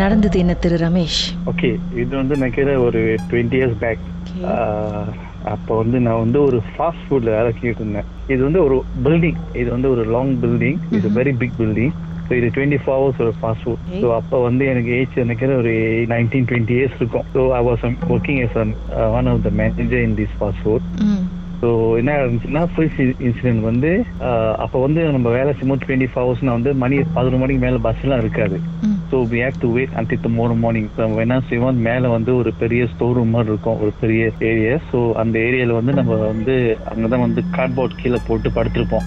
நடந்தது என்ன திரு ரமேஷ்? ஓகே இது வந்து நினைக்கிற ஒரு டுவெண்ட்டி இயர்ஸ் பேக் அப்போ வந்து நான் வந்து ஒரு ஃபாஸ்ட் ஃபுட்ல வேலை செஞ்சுட்டு இருந்தேன். இது வந்து ஒரு பில்டிங் இது வந்து ஒரு லாங் பில்டிங் இது வெரி பிக் பில்டிங் ஸோ இது டுவெண்ட்டி ஃபோர் ஹவர்ஸ் ஒரு ஃபாஸ்ட் ஃபுட். ஸோ அப்போ வந்து எனக்கு ஏஜ் நினைக்கிற ஒரு நைன்டீன் டுவெண்ட்டி இயர்ஸ் இருக்கும். So I was working as one of the manager in this fast food so என்ன இருந்துச்சுன்னா ஃபர்ஸ்ட் இன்சிடென்ட் வந்து அப்போ வந்து நம்ம வேலை செய்யும்போது டுவெண்ட்டி ஃபோர் ஹவர்ஸ்னா வந்து மணி பதினொரு மணிக்கு மேலே பஸ்லாம் இருக்காது. ம் so we have to wait until tomorrow morning என்ன செய்வோம் மேலே வந்து ஒரு பெரிய ஸ்டோர் ரூம் மாதிரி இருக்கும் ஒரு பெரிய ஏரியா ஸோ அந்த ஏரியாவில் வந்து நம்ம வந்து அங்கே தான் வந்து கார்ட்போர்ட் கீழே போட்டு படுத்திருப்போம்.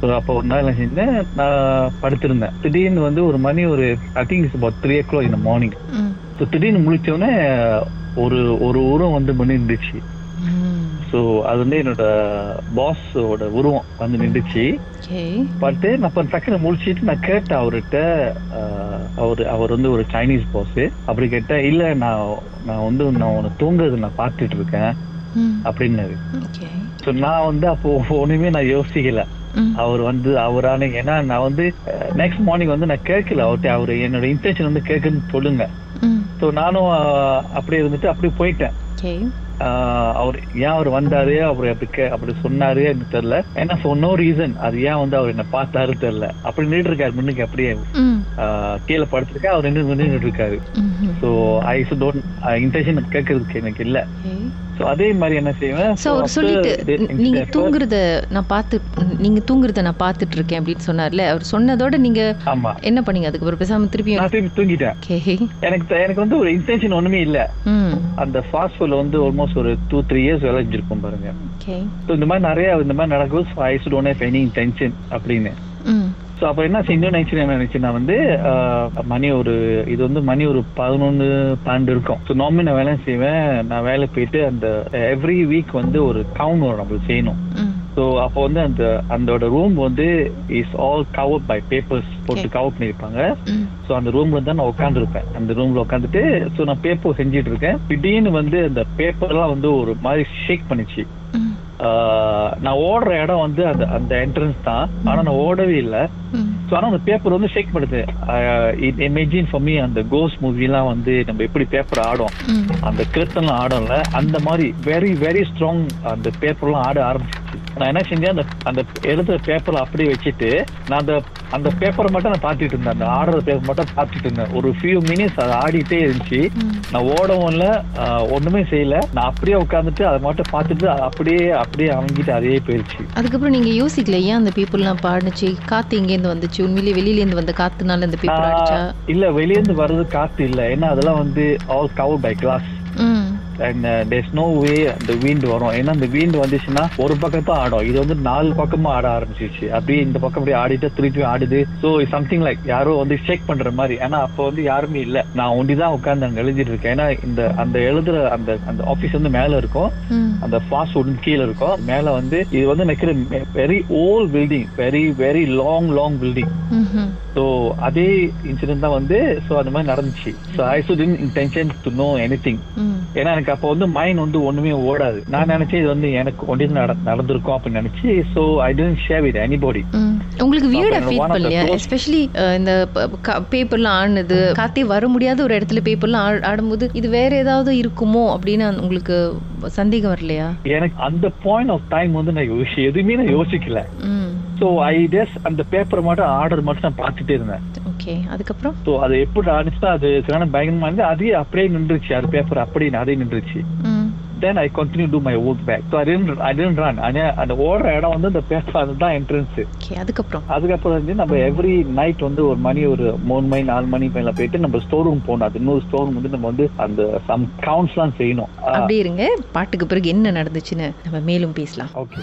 ஸோ அப்போ ஒரு நாள் என்ன செஞ்சேன் நான் படுத்திருந்தேன். திடீர்னு வந்து ஒரு மணி ஒரு I think it's about three o'clock இந்த மார்னிங் ஸோ திடீர்னு முழிச்சோடனே ஒரு ஒரு உருவம் வந்து பண்ணி இருந்துச்சு ம் ஸோ அது வந்து என்னோட பாஸோட உருவம் வந்து நின்றுச்சு. பட்டு நான் அப்ப டக்குன்னு முடிச்சிட்டு நான் கேட்டேன் அவர்கிட்ட அவர் அவர் வந்து ஒரு சைனீஸ் பாஸ் அப்படி கேட்டேன் இல்ல நான் நான் வந்து நான் உன்னை தூங்குறது நான் பார்த்துட்டு இருக்கேன். அப்படின்னாரு. ஸோ நான் வந்து அப்போ ஒண்ணுமே நான் யோசிக்கல. அவர் வந்து அவரான ஏன்னா நான் வந்து நெக்ஸ்ட் மார்னிங் வந்து நான் கேட்கல அவர்கிட்ட. அவர் என்னோட இன்டென்ஷன் வந்து கேட்குன்னு சொல்லுங்க. ஸோ நானும் அப்படியே இருந்துட்டு அப்படியே போயிட்டேன். அவர் ஏன் அவர் வந்தாரு? அவர் அப்படி அப்படி சொன்னாரு எனக்கு தெரியல. ஏன்னா for no ரீசன் அது ஏன் வந்து அவர் என்ன பார்த்தாரு தெரியல. அப்படி நின்று இருக்காரு முன்னுக்கு அப்படியே. கீழே படுத்திருக்கா அவர் நின்று நின்று இருக்காரு ஸோ ஐ சு டோன்ட் இன்டென்ஷன் கேட்கறதுக்கு எனக்கு இல்ல. ஸோ அதே மாதிரி என்ன செய்வேன்? ந- நீங்க தூங்குறத நான் பார்த்து நீங்க தூங்குறத நான் பார்த்துட்டு இருக்கேன் அப்படின்னு சொன்னார்ல. அவர் சொன்னதோட நீங்க ஆமா. என்ன பண்ணீங்க? அதுக்கப்புறம் பேசாம திருப்பியும் நான் திருப்பி தூங்கிட்டேன். எனக்கு எனக்கு வந்து ஒரு இன்டென்ஷன் ஒண்ணுமே இல்ல. அந்த ஃபாஸ்ட் ஃபுட்ல வந்து ஆல்மோஸ்ட் ஒரு டூ த்ரீ இயர்ஸ் வேலை செஞ்சிருக்கோம் பாருங்க. ஸோ இந்த மாதிரி நிறைய இந்த மாதிரி நடக்குது. ஐ சு டோன்ட் ஹேவ் எனி இன்டென்ஷன் அப்படின்னு. ஸோ அப்போ என்ன செஞ்சோம்? நினைச்சு என்ன நினைச்சேன் நான் வந்து மணி ஒரு இது வந்து மணி ஒரு பதினொன்று பன்னெண்டு இருக்கும். ஸோ நார்மலி நான் வேலை செய்வேன். நான் வேலை போயிட்டு அந்த எவ்ரி வீக் வந்து ஒரு கவுண்ட் வரும் நம்மளுக்கு செய்யணும். ஸோ அப்போ வந்து அந்த அதோட ரூம் வந்து is all cover by papers போட்டு கவர் பண்ணியிருப்பாங்க ஸோ அந்த ரூம்ல தான் நான் உட்காந்துருப்பேன் அந்த ரூம்ல உட்காந்துட்டு ஸோ நான் பேப்பர் செஞ்சுட்டு இருக்கேன் திடீர்னு வந்து அந்த பேப்பர்லாம் வந்து ஒரு மாதிரி ஷேக் பண்ணிச்சு. நான் ஓடுற இடம் வந்து அந்த அந்த என்ட்ரன்ஸ் தான். ஆனா நான் ஓடவே இல்லை. ஸோ ஆனால் அந்த பேப்பர் வந்து ஷேக் பண்ணுது. இமேஜின் ஃபார் மீ அந்த கோஸ் மூவிலாம் வந்து நம்ம எப்படி பேப்பர் ஆடும். அந்த கிருத்தம்லாம் ஆடும்ல. அந்த மாதிரி வெரி வெரி ஸ்ட்ராங் அந்த பேப்பர்லாம் ஆட ஆரம்பிச்சிச்சு நான் என்ன செஞ்சேன்? அந்த அந்த எழுதுற பேப்பர் அப்படியே வச்சுட்டு நான் அந்த அந்த பேப்பரை மட்டும் நான் பார்த்துட்டு இருந்தேன். அந்த ஆடுற பேப்பர் மட்டும் பார்த்துட்டு இருந்தேன். ஒரு ஃபியூ மினிட்ஸ் அது ஆடிட்டே இருந்துச்சு. நான் ஓடவும் இல்லை ஒண்ணுமே செய்யல. நான் அப்படியே உட்காந்துட்டு அதை மட்டும் பார்த்துட்டு அப்படியே அப்படியே அமைஞ்சிட்டு அதே போயிடுச்சு அதுக்கப்புறம் நீங்க யோசிக்கல ஏன் அந்த பேப்பர்லாம் பாடுச்சு காத்து இங்கேருந்து வந்துச்சு? உண்மையிலேயே வெளியிலேருந்து வந்த காத்துனால அந்த பேப்பர் இல்ல வெளியேந்து வர்றது காத்து இல்ல. ஏன்னா அதெல்லாம் வந்து all cover by glass and no way அந்த வீண்டு வரும். ஏன்னா அந்த வீண்டு வந்துச்சுன்னா ஒரு பக்கம் தான் ஆடும். இது வந்து நாலு பக்கமா ஆட ஆரம்பிச்சிச்சு அப்படியே இந்த பக்கம் அப்படியே ஆடிட்டு திருப்பி ஆடுது. ஸோ சம்திங் லைக் யாரோ வந்து ஷேக் பண்ற மாதிரி. ஏன்னா அப்போ வந்து யாருமே இல்ல. நான் ஒண்டி தான் உட்காந்து அங்க எழுதிட்டு இருக்கேன். ஏன்னா இந்த அந்த எழுதுற அந்த அந்த ஆபீஸ் வந்து மேல இருக்கும். அந்த ஃபாஸ்ட் ஃபுட் கீழே இருக்கும். மேல வந்து இது வந்து நிக்கிற very old building very very long long building. So அதே இன்சிடென்ட் தான் வந்து ஸோ அந்த மாதிரி நடந்துச்சு. So I should in intention to know any hmm. ஏன்னா எனக்கு அப்போ வந்து மைண்ட் வந்து ஒண்ணுமே ஓடாது. நான் நினைச்சேன் இது வந்து எனக்கு ஒன்றி நட நடந்திருக்கும் அப்படின்னு நினைச்சு so I didn't share with anybody. உங்களுக்கு அப்ப ஃபீல் பண்ணலையா? எஸ்பெஷலி இந்த பேப்பர்லாம் ஆடுனது. காத்தே வர முடியாத ஒரு இடத்துல பேப்பர்லாம் ஆடும்போது இது வேற ஏதாவது இருக்குமோ அப்படின்னு உங்களுக்கு சந்தேகம் வரலையா? எனக்கு அந்த பாயிண்ட் ஆஃப் டைம் வந்து நான் எதுவுமே நான் யோசிக்கல. ஸோ ஐ ஜஸ்ட் அந்த பேப்பரை மட்டும் ஆர்டர் மட்டும் நான் பார்த்துட்டே இருந்தேன். ஓகே அதுக்கப்புறம்? ஸோ அது எப்படி ஆனிச்சுன்னா அது சரியான பயங்கரமா இருந்து அதே அப்படியே நின்றுச்சு அது பேப்பர் அப்படியே அதே நின்றுச்சு. Then I continue to my work back so I didn't I didn't run அந்த ஓடுற இடம் வந்து அந்த பேப்பர் அதுதான் என்ட்ரன்ஸ் அதுக்கப்புறம்? அதுக்கப்புறம் வந்து நம்ம எவ்ரி நைட் வந்து ஒரு மணி ஒரு மூணு மணி நாலு மணி மேல போயிட்டு நம்ம ஸ்டோர் ரூம் போகணும். அது இன்னொரு ஸ்டோர் ரூம் வந்து நம்ம வந்து அந்த சம் கவுண்ட்ஸ்லாம் செய்யணும். அப்படியே இருங்க. பாட்டுக்கு பிறகு என்ன நடந்துச்சுன்னு நம்ம மேலும் பேசலாம். ஓகே